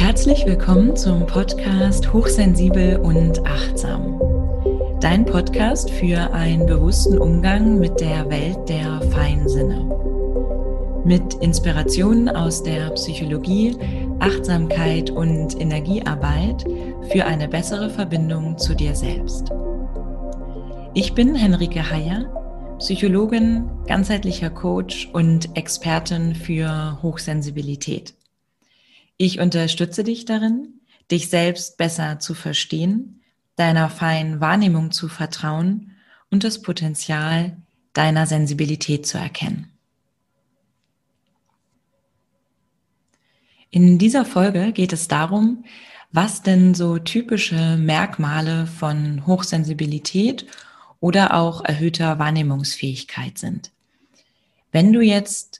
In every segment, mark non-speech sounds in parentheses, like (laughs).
Herzlich willkommen zum Podcast Hochsensibel und Achtsam. Dein Podcast für einen bewussten Umgang mit der Welt der Feinsinne. Mit Inspirationen aus der Psychologie, Achtsamkeit und Energiearbeit für eine bessere Verbindung zu dir selbst. Ich bin Henrike Heyer, Psychologin, ganzheitlicher Coach und Expertin für Hochsensibilität. Ich unterstütze dich darin, dich selbst besser zu verstehen, deiner feinen Wahrnehmung zu vertrauen und das Potenzial deiner Sensibilität zu erkennen. In dieser Folge geht es darum, was denn so typische Merkmale von Hochsensibilität oder auch erhöhter Wahrnehmungsfähigkeit sind. Wenn du jetzt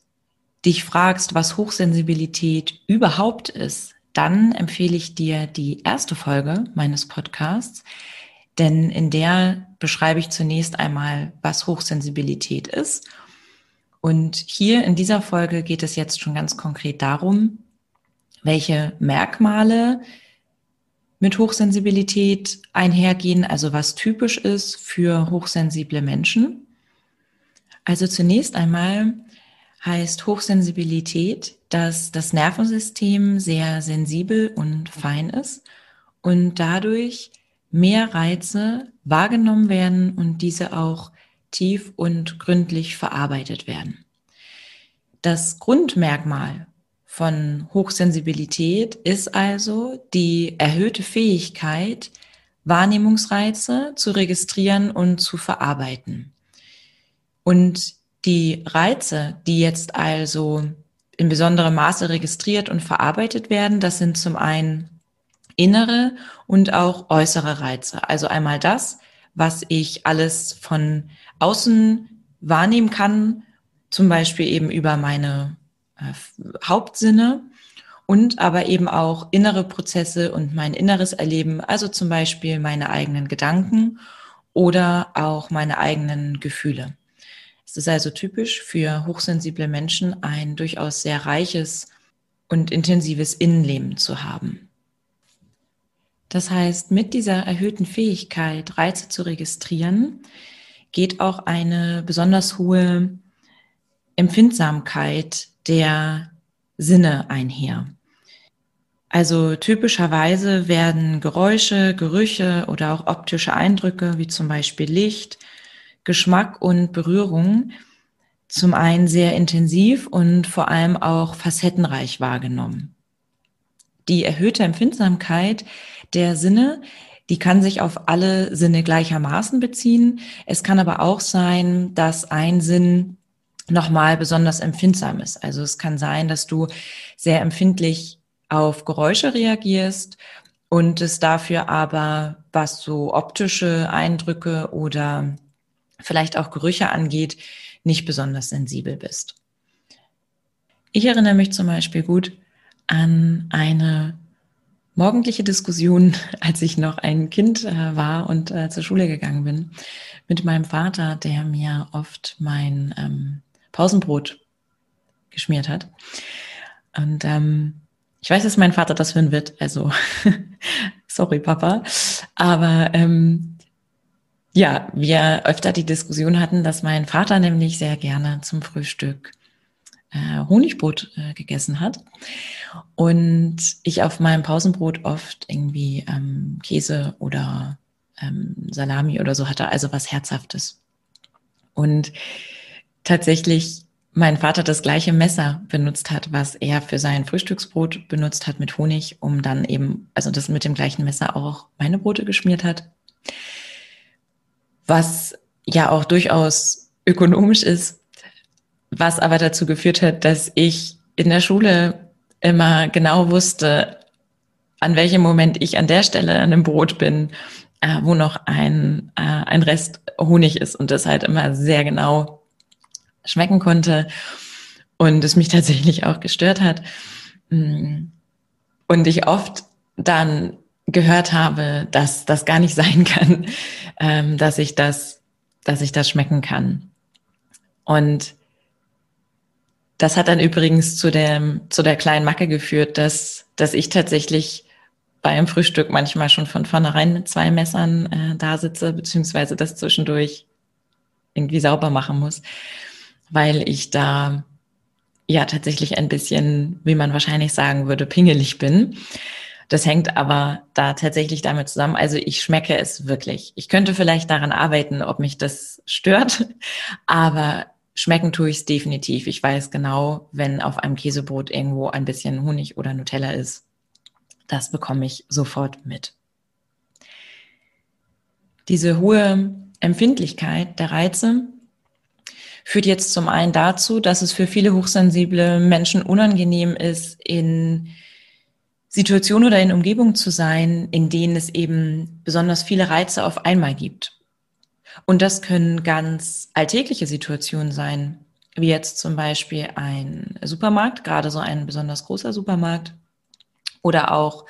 dich fragst, was Hochsensibilität überhaupt ist, dann empfehle ich dir die erste Folge meines Podcasts, denn in der beschreibe ich zunächst einmal, was Hochsensibilität ist. Und hier in dieser Folge geht es jetzt schon ganz konkret darum, welche Merkmale mit Hochsensibilität einhergehen, also was typisch ist für hochsensible Menschen. Also zunächst einmal heißt Hochsensibilität, dass das Nervensystem sehr sensibel und fein ist und dadurch mehr Reize wahrgenommen werden und diese auch tief und gründlich verarbeitet werden. Das Grundmerkmal von Hochsensibilität ist also die erhöhte Fähigkeit, Wahrnehmungsreize zu registrieren und zu verarbeiten. Und die Reize, die jetzt also in besonderem Maße registriert und verarbeitet werden, das sind zum einen innere und auch äußere Reize. Also einmal das, was ich alles von außen wahrnehmen kann, zum Beispiel eben über meine äh, Hauptsinne und aber eben auch innere Prozesse und mein inneres Erleben, also zum Beispiel meine eigenen Gedanken oder auch meine eigenen Gefühle. Es ist also typisch für hochsensible Menschen, ein durchaus sehr reiches und intensives Innenleben zu haben. Das heißt, mit dieser erhöhten Fähigkeit, Reize zu registrieren, geht auch eine besonders hohe Empfindsamkeit der Sinne einher. Also typischerweise werden Geräusche, Gerüche oder auch optische Eindrücke wie zum Beispiel Licht, Geschmack und Berührung zum einen sehr intensiv und vor allem auch facettenreich wahrgenommen. Die erhöhte Empfindsamkeit der Sinne, die kann sich auf alle Sinne gleichermaßen beziehen. Es kann aber auch sein, dass ein Sinn nochmal besonders empfindsam ist. Also es kann sein, dass du sehr empfindlich auf Geräusche reagierst und es dafür aber, was so optische Eindrücke oder vielleicht auch Gerüche angeht, nicht besonders sensibel bist. Ich erinnere mich zum Beispiel gut an eine morgendliche Diskussion, (laughs) als ich noch ein Kind äh, war und äh, zur Schule gegangen bin, mit meinem Vater, der mir oft mein ähm, Pausenbrot geschmiert hat. Und ähm, ich weiß, dass mein Vater das hören wird, also (laughs) sorry Papa, aber ähm, ja, wir öfter die Diskussion hatten, dass mein Vater nämlich sehr gerne zum Frühstück äh, Honigbrot äh, gegessen hat und ich auf meinem Pausenbrot oft irgendwie ähm, Käse oder ähm, Salami oder so hatte, also was Herzhaftes. Und tatsächlich mein Vater das gleiche Messer benutzt hat, was er für sein Frühstücksbrot benutzt hat mit Honig, um dann eben, also das mit dem gleichen Messer auch meine Brote geschmiert hat was ja auch durchaus ökonomisch ist, was aber dazu geführt hat, dass ich in der Schule immer genau wusste, an welchem Moment ich an der Stelle an einem Brot bin, äh, wo noch ein, äh, ein Rest Honig ist und das halt immer sehr genau schmecken konnte und es mich (laughs) tatsächlich auch gestört hat. Mm. Und ich oft dann gehört habe, dass das gar nicht (laughs) sein kann, ähm, dass ich das, dass ich das schmecken kann. Und Das hat dann übrigens zu der, zu der kleinen Macke geführt, dass, dass ich tatsächlich beim Frühstück manchmal schon von vornherein mit zwei Messern äh, da sitze, beziehungsweise das zwischendurch irgendwie sauber machen muss, weil ich da ja tatsächlich ein bisschen, wie man wahrscheinlich sagen würde, pingelig bin. Das hängt aber da tatsächlich damit zusammen. Also ich schmecke es wirklich. Ich könnte vielleicht daran arbeiten, ob mich das stört, (laughs) aber schmecken tue ich es definitiv. Ich weiß genau, wenn auf einem Käsebrot irgendwo ein bisschen Honig oder Nutella ist, das bekomme ich sofort mit. Diese hohe Empfindlichkeit der Reize führt jetzt zum einen dazu, dass es für viele hochsensible Menschen unangenehm ist, in Situationen oder in Umgebungen zu sein, in denen es eben besonders viele Reize auf einmal gibt. Und das können ganz alltägliche Situationen sein, wie jetzt zum Beispiel ein Supermarkt, gerade so ein besonders großer Supermarkt, oder auch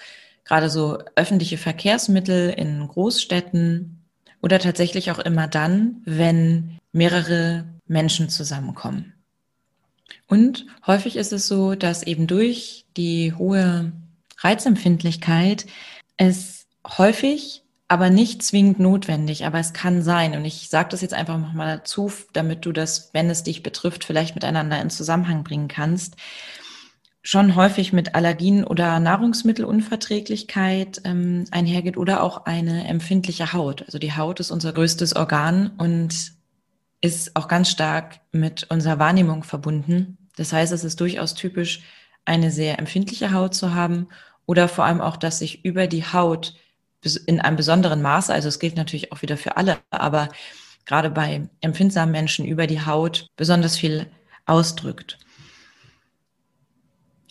gerade so öffentliche Verkehrsmittel in Großstädten oder tatsächlich auch immer dann, wenn mehrere Menschen zusammenkommen. Und häufig ist es so, dass eben durch die hohe Reizempfindlichkeit es häufig, aber nicht zwingend notwendig, aber es kann sein. Und ich sage das jetzt einfach nochmal dazu, damit du das, wenn es dich betrifft, vielleicht miteinander in Zusammenhang bringen kannst. Schon häufig mit Allergien oder Nahrungsmittelunverträglichkeit ähm, einhergeht oder auch eine empfindliche Haut. Also die Haut ist unser größtes Organ und ist auch ganz stark mit unserer Wahrnehmung verbunden. Das heißt, es ist durchaus typisch, eine sehr empfindliche Haut zu haben oder vor allem auch, dass sich über die Haut in einem besonderen Maße, also es gilt natürlich auch wieder für alle, aber gerade bei empfindsamen Menschen über die Haut besonders viel ausdrückt.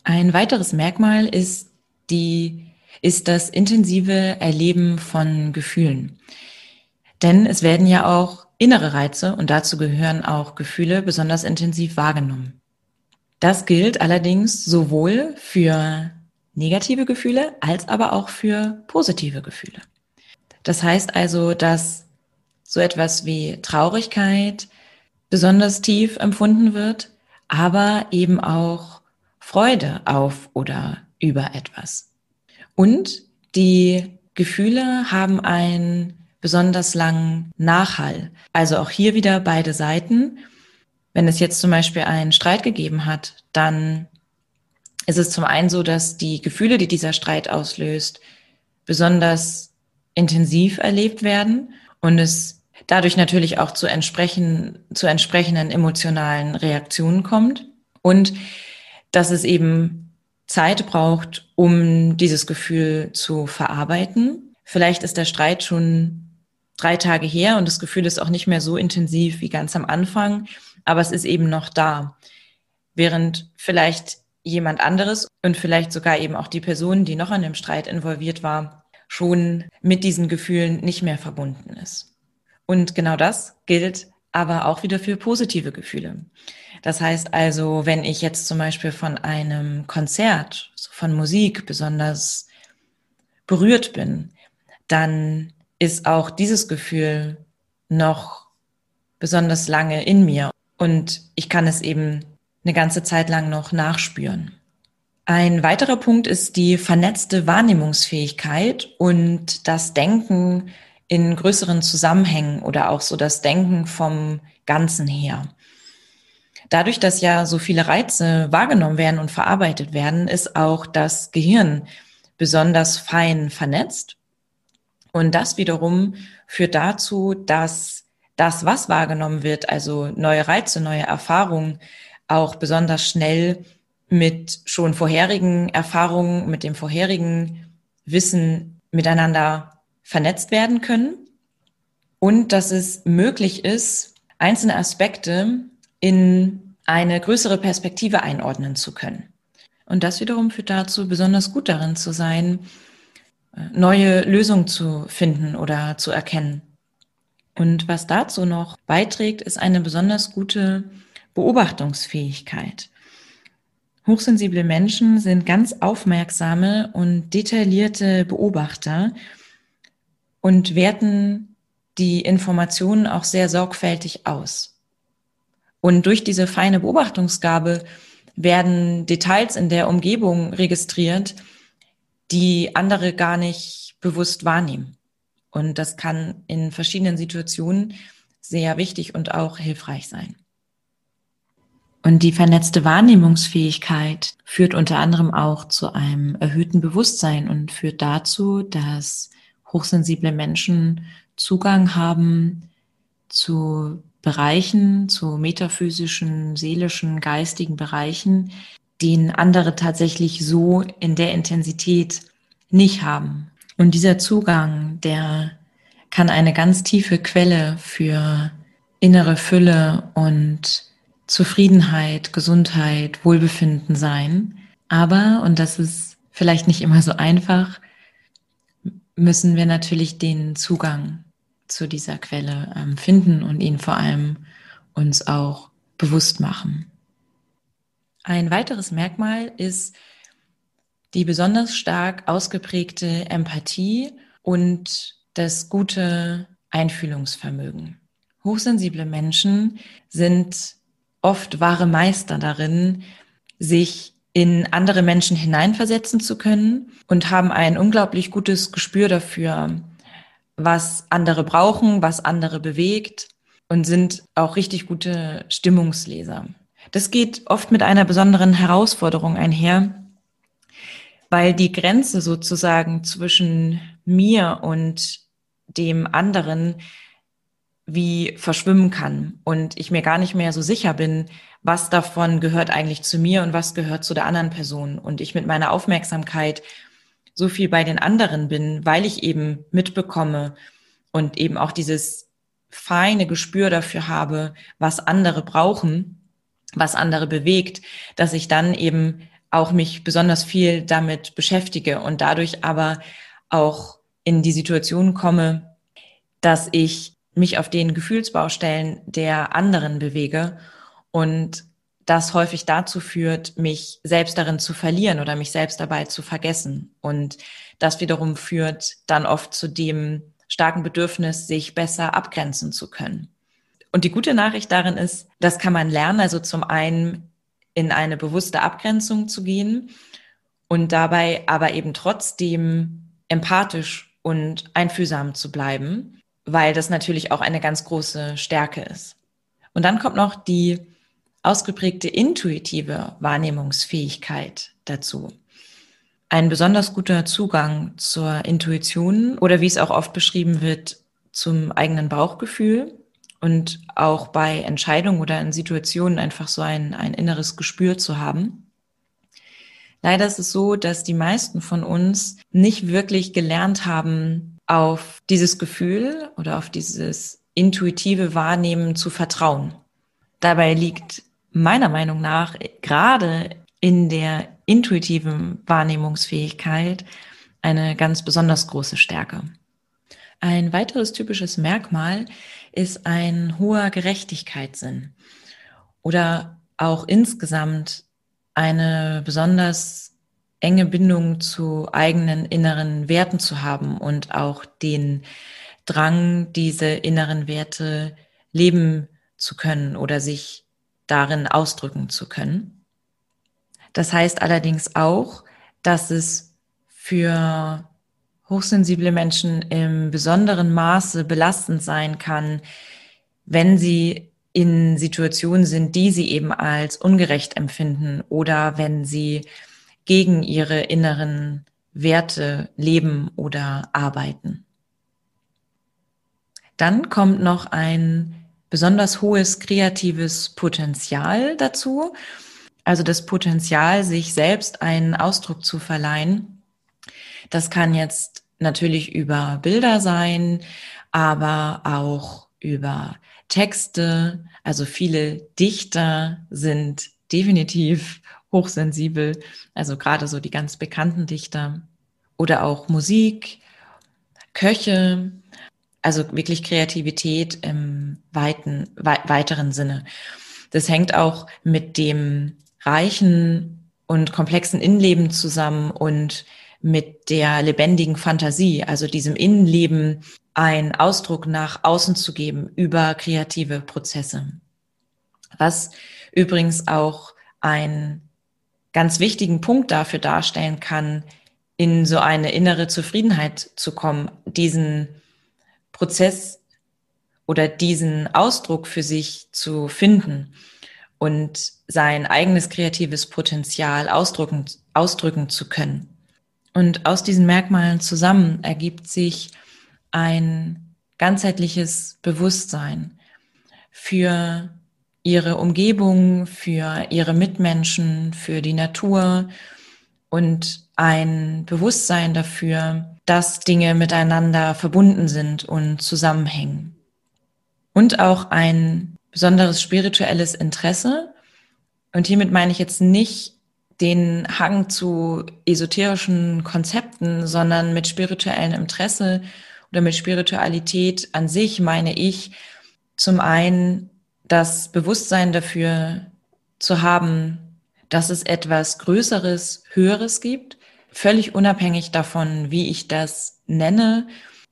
Ein weiteres Merkmal ist die, ist das intensive Erleben von Gefühlen. Denn es werden ja auch innere Reize und dazu gehören auch Gefühle besonders intensiv wahrgenommen. Das gilt allerdings sowohl für negative Gefühle als aber auch für positive Gefühle. Das heißt also, dass so etwas wie Traurigkeit besonders tief empfunden wird, aber eben auch Freude auf oder über etwas. Und die Gefühle haben einen besonders langen Nachhall. Also auch hier wieder beide Seiten. Wenn es jetzt zum Beispiel einen Streit gegeben hat, dann ist es zum einen so, dass die Gefühle, die dieser Streit auslöst, besonders intensiv erlebt werden und es dadurch natürlich auch zu, entsprechen, zu entsprechenden emotionalen Reaktionen kommt und dass es eben Zeit braucht, um dieses Gefühl zu verarbeiten. Vielleicht ist der Streit schon drei Tage her und das Gefühl ist auch nicht mehr so intensiv wie ganz am Anfang, aber es ist eben noch da. Während vielleicht jemand anderes und vielleicht sogar eben auch die Person, die noch an dem Streit involviert war, schon mit diesen Gefühlen nicht mehr verbunden ist. Und genau das gilt aber auch wieder für positive Gefühle. Das heißt also, wenn ich jetzt zum Beispiel von einem Konzert, von Musik besonders berührt bin, dann ist auch dieses Gefühl noch besonders lange in mir und ich kann es eben eine ganze Zeit lang noch nachspüren. Ein weiterer Punkt ist die vernetzte Wahrnehmungsfähigkeit und das Denken in größeren Zusammenhängen oder auch so das Denken vom Ganzen her. Dadurch, dass ja so viele Reize wahrgenommen werden und verarbeitet werden, ist auch das Gehirn besonders fein vernetzt. Und das wiederum führt dazu, dass das, was wahrgenommen wird, also neue Reize, neue Erfahrungen, auch besonders schnell mit schon vorherigen Erfahrungen, mit dem vorherigen Wissen miteinander vernetzt werden können und dass es möglich ist, einzelne Aspekte in eine größere Perspektive einordnen zu können. Und das wiederum führt dazu, besonders gut darin zu sein, neue Lösungen zu finden oder zu erkennen. Und was dazu noch beiträgt, ist eine besonders gute Beobachtungsfähigkeit. Hochsensible Menschen sind ganz aufmerksame und detaillierte Beobachter und werten die Informationen auch sehr sorgfältig aus. Und durch diese feine Beobachtungsgabe werden Details in der Umgebung registriert, die andere gar nicht bewusst wahrnehmen. Und das kann in verschiedenen Situationen sehr wichtig und auch hilfreich sein. Und die vernetzte Wahrnehmungsfähigkeit führt unter anderem auch zu einem erhöhten Bewusstsein und führt dazu, dass hochsensible Menschen Zugang haben zu Bereichen, zu metaphysischen, seelischen, geistigen Bereichen, den andere tatsächlich so in der Intensität nicht haben. Und dieser Zugang, der kann eine ganz tiefe Quelle für innere Fülle und Zufriedenheit, Gesundheit, Wohlbefinden sein. Aber, und das ist vielleicht nicht immer so einfach, müssen wir natürlich den Zugang zu dieser Quelle ähm, finden und ihn vor allem uns auch bewusst machen. Ein weiteres Merkmal ist die besonders stark ausgeprägte Empathie und das gute Einfühlungsvermögen. Hochsensible Menschen sind oft wahre Meister darin, sich in andere Menschen hineinversetzen zu können und haben ein unglaublich gutes Gespür dafür, was andere brauchen, was andere bewegt und sind auch richtig gute Stimmungsleser. Das geht oft mit einer besonderen Herausforderung einher, weil die Grenze sozusagen zwischen mir und dem anderen wie verschwimmen kann. Und ich mir gar nicht mehr so sicher bin, was davon gehört eigentlich zu mir und was gehört zu der anderen Person. Und ich mit meiner Aufmerksamkeit so viel bei den anderen bin, weil ich eben mitbekomme und eben auch dieses feine Gespür dafür habe, was andere brauchen, was andere bewegt, dass ich dann eben auch mich besonders viel damit beschäftige und dadurch aber auch in die Situation komme, dass ich mich auf den Gefühlsbaustellen der anderen bewege und das häufig dazu führt, mich selbst darin zu verlieren oder mich selbst dabei zu vergessen. Und das wiederum führt dann oft zu dem starken Bedürfnis, sich besser abgrenzen zu können. Und die gute Nachricht darin ist, das kann man lernen, also zum einen in eine bewusste Abgrenzung zu gehen und dabei aber eben trotzdem empathisch und einfühlsam zu bleiben weil das natürlich auch eine ganz große Stärke ist. Und dann kommt noch die ausgeprägte intuitive Wahrnehmungsfähigkeit dazu. Ein besonders guter Zugang zur Intuition oder wie es auch oft beschrieben wird, zum eigenen Bauchgefühl und auch bei Entscheidungen oder in Situationen einfach so ein, ein inneres Gespür zu haben. Leider ist es so, dass die meisten von uns nicht wirklich gelernt haben, auf dieses Gefühl oder auf dieses intuitive Wahrnehmen zu vertrauen. Dabei liegt meiner Meinung nach gerade in der intuitiven Wahrnehmungsfähigkeit eine ganz besonders große Stärke. Ein weiteres typisches Merkmal ist ein hoher Gerechtigkeitssinn oder auch insgesamt eine besonders enge Bindung zu eigenen inneren Werten zu haben und auch den Drang, diese inneren Werte leben zu können oder sich darin ausdrücken zu können. Das heißt allerdings auch, dass es für hochsensible Menschen im besonderen Maße belastend sein kann, wenn sie in Situationen sind, die sie eben als ungerecht empfinden oder wenn sie gegen ihre inneren Werte leben oder arbeiten. Dann kommt noch ein besonders hohes kreatives Potenzial dazu, also das Potenzial, sich selbst einen Ausdruck zu verleihen. Das kann jetzt natürlich über Bilder sein, aber auch über Texte. Also viele Dichter sind definitiv hochsensibel, also gerade so die ganz bekannten Dichter oder auch Musik, Köche, also wirklich Kreativität im weiten, wei weiteren Sinne. Das hängt auch mit dem reichen und komplexen Innenleben zusammen und mit der lebendigen Fantasie, also diesem Innenleben einen Ausdruck nach außen zu geben über kreative Prozesse. Was übrigens auch ein ganz wichtigen Punkt dafür darstellen kann, in so eine innere Zufriedenheit zu kommen, diesen Prozess oder diesen Ausdruck für sich zu finden und sein eigenes kreatives Potenzial ausdrücken, ausdrücken zu können. Und aus diesen Merkmalen zusammen ergibt sich ein ganzheitliches Bewusstsein für ihre Umgebung, für ihre Mitmenschen, für die Natur und ein Bewusstsein dafür, dass Dinge miteinander verbunden sind und zusammenhängen. Und auch ein besonderes spirituelles Interesse. Und hiermit meine ich jetzt nicht den Hang zu esoterischen Konzepten, sondern mit spirituellem Interesse oder mit Spiritualität an sich meine ich zum einen das Bewusstsein dafür zu haben, dass es etwas Größeres, Höheres gibt, völlig unabhängig davon, wie ich das nenne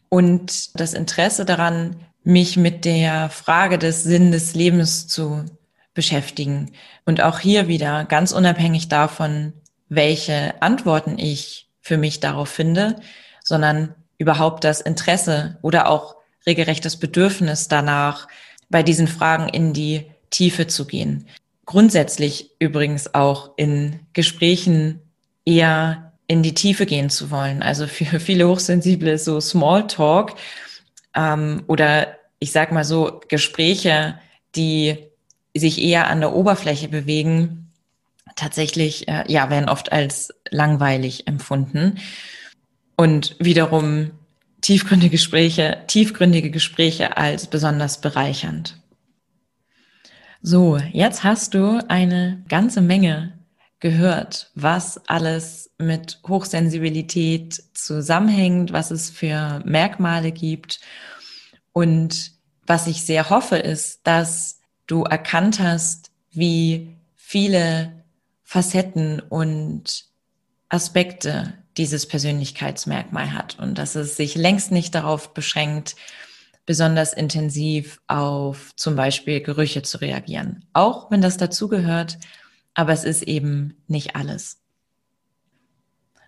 und das Interesse daran, mich mit der Frage des Sinn des Lebens zu beschäftigen. Und auch hier wieder ganz unabhängig davon, welche Antworten ich für mich darauf finde, sondern überhaupt das Interesse oder auch regelrechtes Bedürfnis danach, bei diesen Fragen in die Tiefe zu gehen. Grundsätzlich übrigens auch in Gesprächen eher in die Tiefe gehen zu wollen. Also für (laughs) viele Hochsensible so Smalltalk ähm, oder ich sag mal so Gespräche, die sich eher an der Oberfläche bewegen, tatsächlich äh, ja werden oft als langweilig empfunden und wiederum tiefgründige Gespräche, tiefgründige Gespräche als besonders bereichernd. So, jetzt hast du eine ganze Menge gehört, was alles mit Hochsensibilität zusammenhängt, was es für Merkmale gibt. Und was ich sehr hoffe, ist, dass du erkannt hast, wie viele Facetten und Aspekte dieses Persönlichkeitsmerkmal hat und dass es sich längst nicht darauf beschränkt, besonders intensiv auf zum Beispiel Gerüche zu reagieren. Auch wenn das dazugehört, aber es ist eben nicht alles.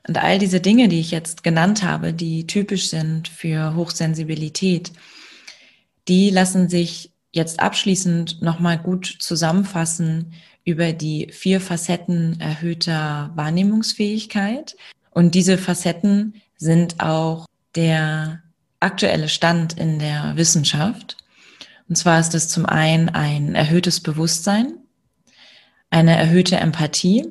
Und all diese Dinge, die ich jetzt genannt habe, die typisch sind für Hochsensibilität, die lassen sich jetzt abschließend nochmal gut zusammenfassen über die vier Facetten erhöhter Wahrnehmungsfähigkeit, und diese Facetten sind auch der aktuelle Stand in der Wissenschaft. Und zwar ist es zum einen ein erhöhtes Bewusstsein, eine erhöhte Empathie,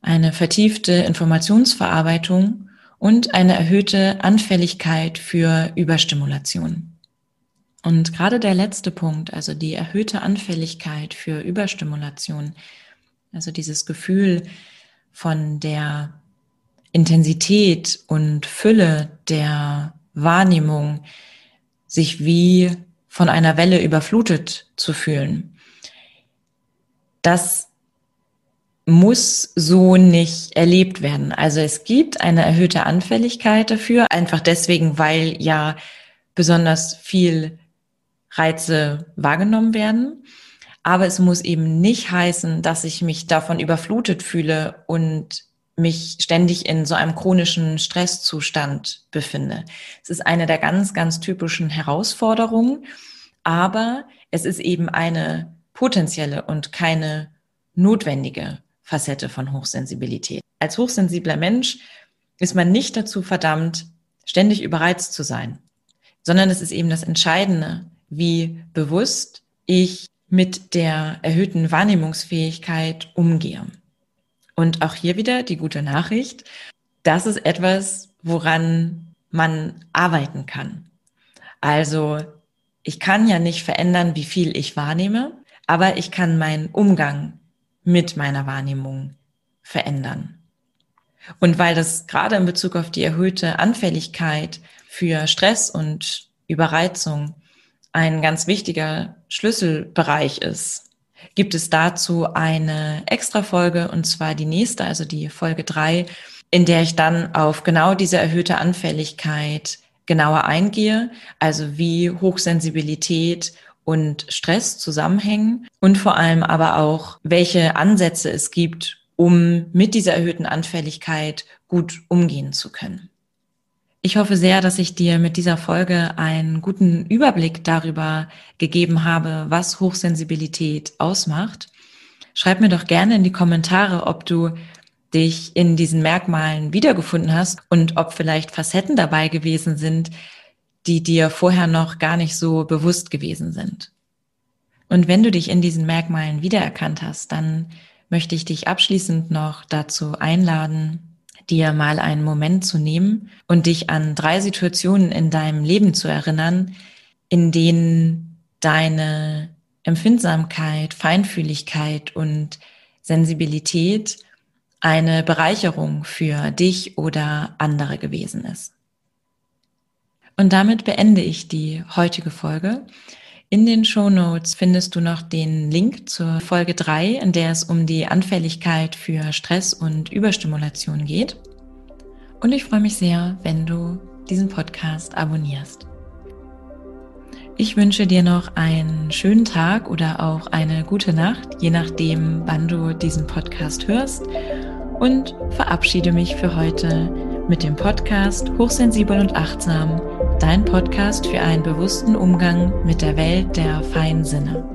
eine vertiefte Informationsverarbeitung und eine erhöhte Anfälligkeit für Überstimulation. Und gerade der letzte Punkt, also die erhöhte Anfälligkeit für Überstimulation, also dieses Gefühl von der Intensität und Fülle der Wahrnehmung, sich wie von einer Welle überflutet zu fühlen. Das muss so nicht erlebt werden. Also es gibt eine erhöhte Anfälligkeit dafür, einfach deswegen, weil ja besonders viel Reize wahrgenommen werden. Aber es muss eben nicht heißen, dass ich mich davon überflutet fühle und mich ständig in so einem chronischen Stresszustand befinde. Es ist eine der ganz, ganz typischen Herausforderungen, aber es ist eben eine potenzielle und keine notwendige Facette von Hochsensibilität. Als hochsensibler Mensch ist man nicht dazu verdammt, ständig überreizt zu sein, sondern es ist eben das Entscheidende, wie bewusst ich mit der erhöhten Wahrnehmungsfähigkeit umgehe. Und auch hier wieder die gute Nachricht, das ist etwas, woran man arbeiten kann. Also ich kann ja nicht verändern, wie viel ich wahrnehme, aber ich kann meinen Umgang mit meiner Wahrnehmung verändern. Und weil das gerade in Bezug auf die erhöhte Anfälligkeit für Stress und Überreizung ein ganz wichtiger Schlüsselbereich ist, gibt es dazu eine Extra-Folge und zwar die nächste, also die Folge drei, in der ich dann auf genau diese erhöhte Anfälligkeit genauer eingehe, also wie Hochsensibilität und Stress zusammenhängen und vor allem aber auch, welche Ansätze es gibt, um mit dieser erhöhten Anfälligkeit gut umgehen zu können. Ich hoffe sehr, dass ich dir mit dieser Folge einen guten Überblick darüber gegeben habe, was Hochsensibilität ausmacht. Schreib mir doch gerne in die Kommentare, ob du dich in diesen Merkmalen wiedergefunden hast und ob vielleicht Facetten dabei gewesen sind, die dir vorher noch gar nicht so bewusst gewesen sind. Und wenn du dich in diesen Merkmalen wiedererkannt hast, dann möchte ich dich abschließend noch dazu einladen, dir mal einen Moment zu nehmen und dich an drei Situationen in deinem Leben zu erinnern, in denen deine Empfindsamkeit, Feinfühligkeit und Sensibilität eine Bereicherung für dich oder andere gewesen ist. Und damit beende ich die heutige Folge. In den Show Notes findest du noch den Link zur Folge 3, in der es um die Anfälligkeit für Stress und Überstimulation geht. Und ich freue mich sehr, wenn du diesen Podcast abonnierst. Ich wünsche dir noch einen schönen Tag oder auch eine gute Nacht, je nachdem, wann du diesen Podcast hörst. Und verabschiede mich für heute mit dem Podcast Hochsensibel und Achtsam, dein Podcast für einen bewussten Umgang mit der Welt der feinen Sinne.